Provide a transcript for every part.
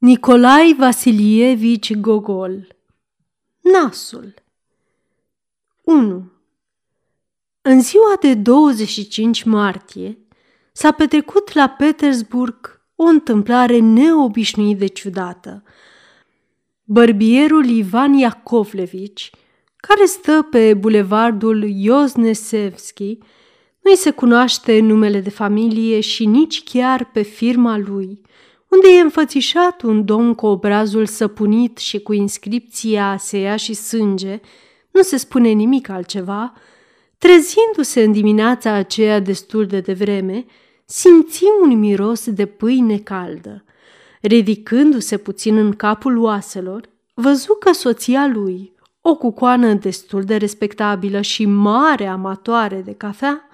Nicolai Vasilievici Gogol Nasul 1. În ziua de 25 martie s-a petrecut la Petersburg o întâmplare neobișnuit de ciudată. Bărbierul Ivan Iacovlevici, care stă pe bulevardul Iosnesevski, nu-i se cunoaște numele de familie și nici chiar pe firma lui – unde e înfățișat un domn cu obrazul săpunit și cu inscripția seia și sânge, nu se spune nimic altceva, trezindu-se în dimineața aceea destul de devreme, simți un miros de pâine caldă. Ridicându-se puțin în capul oaselor, văzu că soția lui, o cucoană destul de respectabilă și mare amatoare de cafea,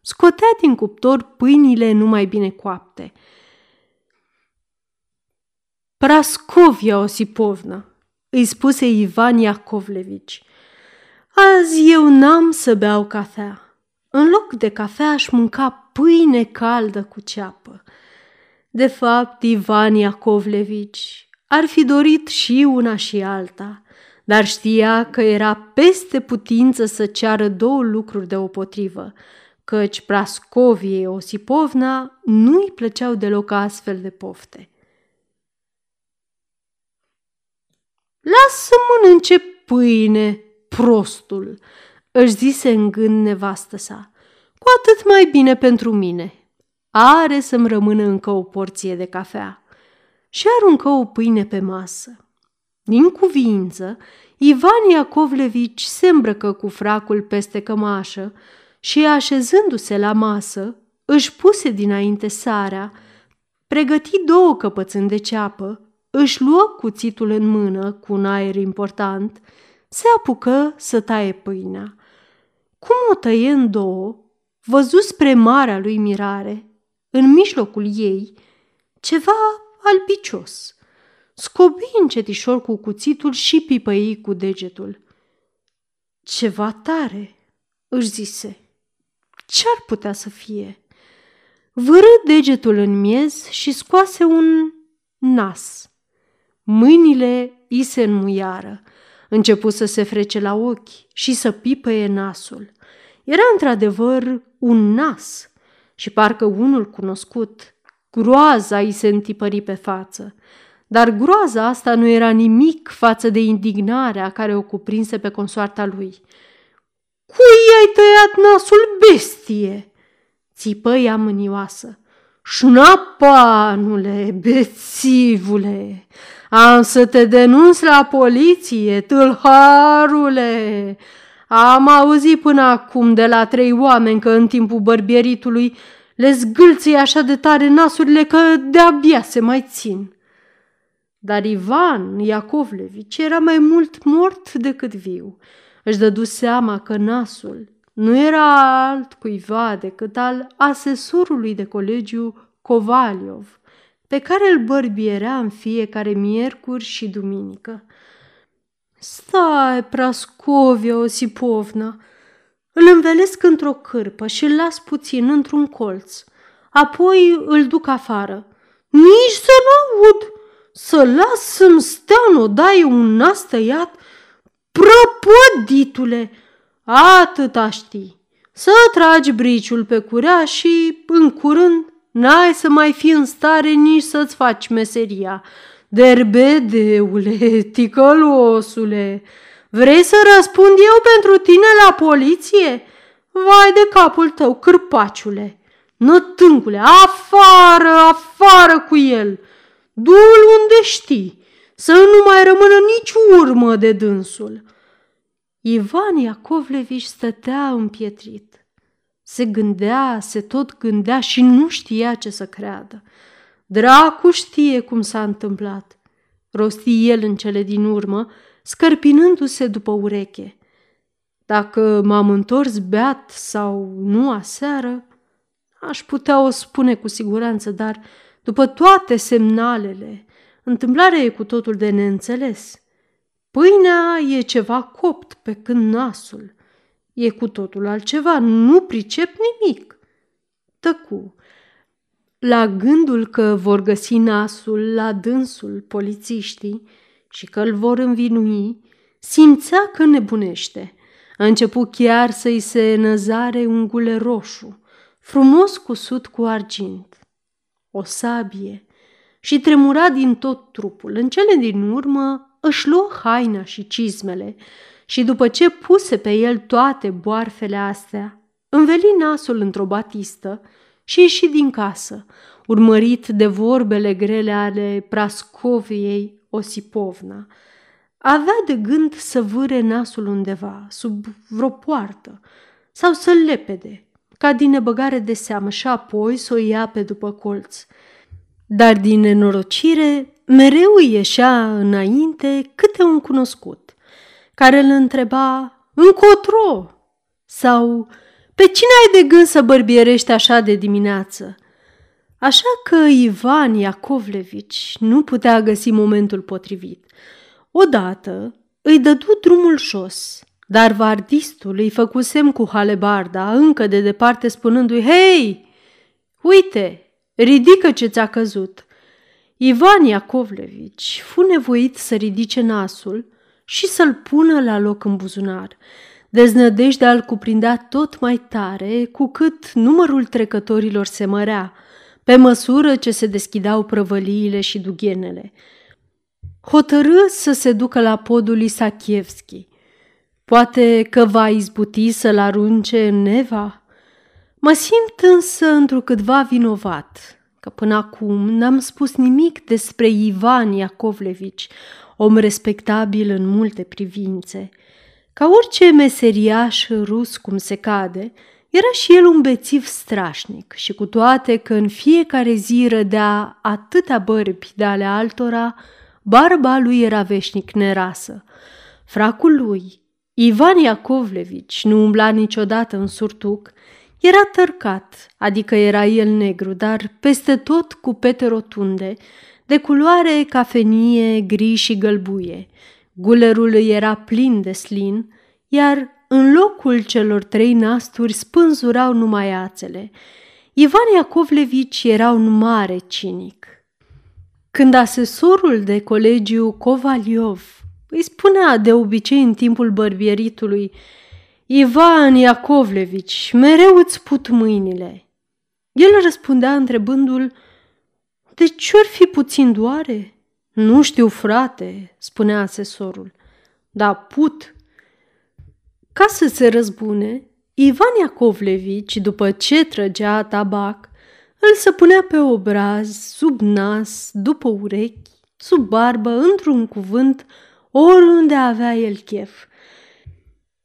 scotea din cuptor pâinile numai bine coapte – Prascovia Osipovna, îi spuse Ivan Iacovlevici. Azi eu n-am să beau cafea. În loc de cafea aș mânca pâine caldă cu ceapă. De fapt, Ivan Iacovlevici ar fi dorit și una și alta, dar știa că era peste putință să ceară două lucruri deopotrivă, căci Prascoviei Osipovna nu-i plăceau deloc astfel de pofte. Lasă mănânce pâine, prostul, își zise în gând nevastă sa. Cu atât mai bine pentru mine. Are să-mi rămână încă o porție de cafea. Și aruncă o pâine pe masă. Din cuvință, Ivan Iacovlevici se îmbrăcă cu fracul peste cămașă și, așezându-se la masă, își puse dinainte sarea, pregăti două căpățâni de ceapă, își luă cuțitul în mână cu un aer important, se apucă să taie pâinea. Cum o tăie în două, văzu spre marea lui mirare, în mijlocul ei, ceva albicios. Scobi încetișor cu cuțitul și pipăi cu degetul. Ceva tare, își zise. Ce-ar putea să fie? Vârâ degetul în miez și scoase un nas. Mâinile i se înmuiară. Începu să se frece la ochi și să pipăie nasul. Era într-adevăr un nas și parcă unul cunoscut. Groaza îi se întipări pe față. Dar groaza asta nu era nimic față de indignarea care o cuprinse pe consoarta lui. Cui ai tăiat nasul, bestie?" țipă ea mânioasă. Șnapanule, bețivule, am să te denunț la poliție, tâlharule! Am auzit până acum de la trei oameni că în timpul bărbieritului le zgâlții așa de tare nasurile că de-abia se mai țin. Dar Ivan Iacovlevici era mai mult mort decât viu. Își dădu seama că nasul nu era alt cuiva decât al asesorului de colegiu Kovaliov, pe care îl bărbierea în fiecare miercuri și duminică. Stai, Prascovia Osipovna, îl învelesc într-o cârpă și îl las puțin într-un colț. Apoi îl duc afară. Nici să nu aud! Să las să-mi stea în odaie un nas tăiat? Prăpăditule! Atâta știi. Să tragi briciul pe curea și, în curând, N-ai să mai fi în stare nici să-ți faci meseria. Derbedeule, ticălosule, vrei să răspund eu pentru tine la poliție? Vai de capul tău, cârpaciule! Nătâncule, afară, afară cu el! Du-l unde știi, să nu mai rămână nici urmă de dânsul. Ivan Iacovlevici stătea împietrit. Se gândea, se tot gândea și nu știa ce să creadă. Dracu știe cum s-a întâmplat, rosti el în cele din urmă, scărpinându-se după ureche. Dacă m-am întors beat sau nu aseară, aș putea o spune cu siguranță, dar după toate semnalele, întâmplarea e cu totul de neînțeles. Pâinea e ceva copt pe când nasul – E cu totul altceva, nu pricep nimic. Tăcu. la gândul că vor găsi nasul la dânsul polițiștii și că îl vor învinui, simțea că nebunește. A început chiar să-i se năzare un gule roșu, frumos cusut cu argint. O sabie și tremura din tot trupul. În cele din urmă își luă haina și cizmele și după ce puse pe el toate boarfele astea, înveli nasul într-o batistă și ieși din casă, urmărit de vorbele grele ale Prascoviei Osipovna. Avea de gând să vâre nasul undeva, sub vreo poartă, sau să-l lepede, ca din nebăgare de seamă și apoi să o ia pe după colț. Dar din nenorocire mereu îi ieșea înainte câte un cunoscut, care îl întreba încotro sau pe cine ai de gând să bărbierești așa de dimineață? Așa că Ivan Iacovlevici nu putea găsi momentul potrivit. Odată îi dădu drumul jos, dar vardistul îi făcu semn cu halebarda încă de departe spunându-i Hei, uite, ridică ce ți-a căzut. Ivan Iacovlevici fu nevoit să ridice nasul și să-l pună la loc în buzunar. Deznădejdea îl cuprindea tot mai tare cu cât numărul trecătorilor se mărea, pe măsură ce se deschideau prăvăliile și dughenele. Hotărâ să se ducă la podul Isachievski. Poate că va izbuti să-l arunce în neva? Mă simt însă întrucâtva vinovat, că până acum n-am spus nimic despre Ivan Iacovlevici, om respectabil în multe privințe. Ca orice meseriaș rus cum se cade, era și el un bețiv strașnic și cu toate că în fiecare zi rădea atâtea bărbi de ale altora, barba lui era veșnic nerasă. Fracul lui, Ivan Iacovlevici, nu umbla niciodată în surtuc, era tărcat, adică era el negru, dar peste tot cu pete rotunde, de culoare cafenie, gri și gălbuie. Gulerul îi era plin de slin, iar în locul celor trei nasturi spânzurau numai ațele. Ivan Iacovlevici era un mare cinic. Când asesorul de colegiu Kovaliov îi spunea de obicei în timpul bărbieritului Ivan Iacovlevici, mereu îți put mâinile. El răspundea întrebându-l De ce ori fi puțin doare? Nu știu, frate, spunea asesorul. Da, put, ca să se răzbune, Ivan Iacovlevici, după ce trăgea tabac, îl săpunea pe obraz, sub nas, după urechi, sub barbă, într-un cuvânt, oriunde avea el chef.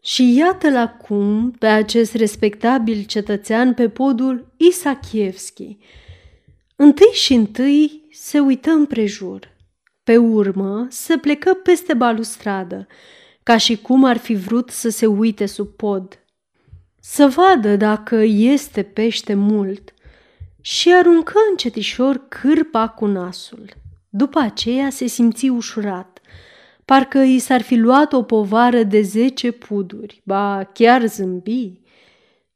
Și iată-l acum pe acest respectabil cetățean pe podul Isachievski. Întâi și întâi se uită împrejur. Pe urmă se plecă peste balustradă, ca și cum ar fi vrut să se uite sub pod, să vadă dacă este pește mult și aruncă încetișor cârpa cu nasul. După aceea se simți ușurat, parcă i s-ar fi luat o povară de zece puduri, ba chiar zâmbi.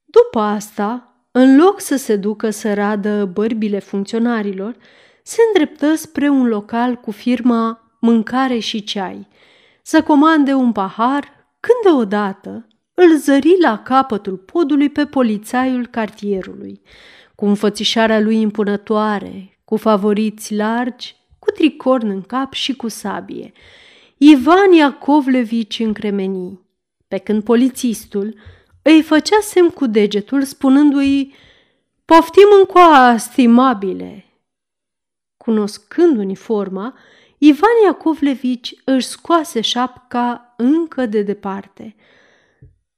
După asta, în loc să se ducă să radă bărbile funcționarilor, se îndreptă spre un local cu firma Mâncare și Ceai – să comande un pahar, când deodată îl zări la capătul podului pe polițaiul cartierului, cu înfățișarea lui impunătoare, cu favoriți largi, cu tricorn în cap și cu sabie. Ivan Iacovlevici încremeni, pe când polițistul îi făcea semn cu degetul spunându-i Poftim încoa, stimabile! Cunoscând uniforma, Ivan Iacovlevici își scoase șapca încă de departe.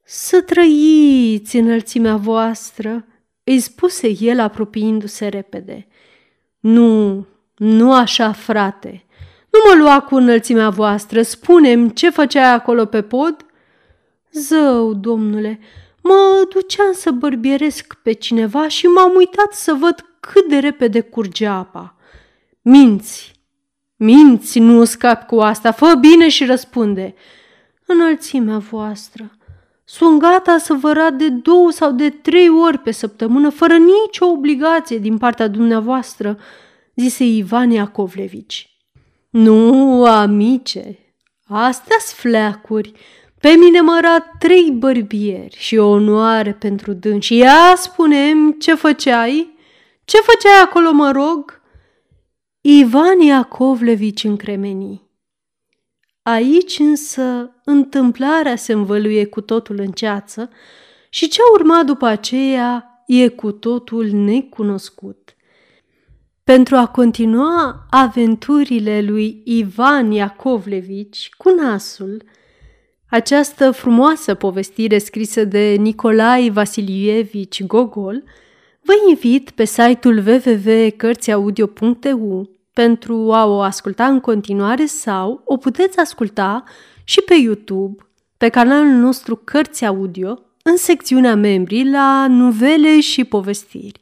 Să trăiți înălțimea voastră, îi spuse el apropiindu-se repede. Nu, nu așa, frate. Nu mă lua cu înălțimea voastră, spunem ce făceai acolo pe pod? Zău, domnule, mă duceam să bărbieresc pe cineva și m-am uitat să văd cât de repede curge apa. Minți, Minți, nu scap cu asta, fă bine și răspunde. Înălțimea voastră, Sunt gata să vă rad de două sau de trei ori pe săptămână, fără nicio obligație din partea dumneavoastră, zise Ivan Iacovlevici. Nu, amice, astea fleacuri. Pe mine mă rad trei bărbieri și o onoare pentru dânsi. Ia spunem ce făceai? Ce făceai acolo, mă rog?" Ivan Iacovlevici încremeni. Aici însă întâmplarea se învăluie cu totul în ceață și ce urma după aceea e cu totul necunoscut. Pentru a continua aventurile lui Ivan Iacovlevici cu nasul, această frumoasă povestire scrisă de Nicolae Vasilievici Gogol, vă invit pe site-ul www.cărțiaudio.eu pentru a o asculta în continuare sau o puteți asculta și pe YouTube, pe canalul nostru Cărți Audio, în secțiunea membrii la nuvele și povestiri.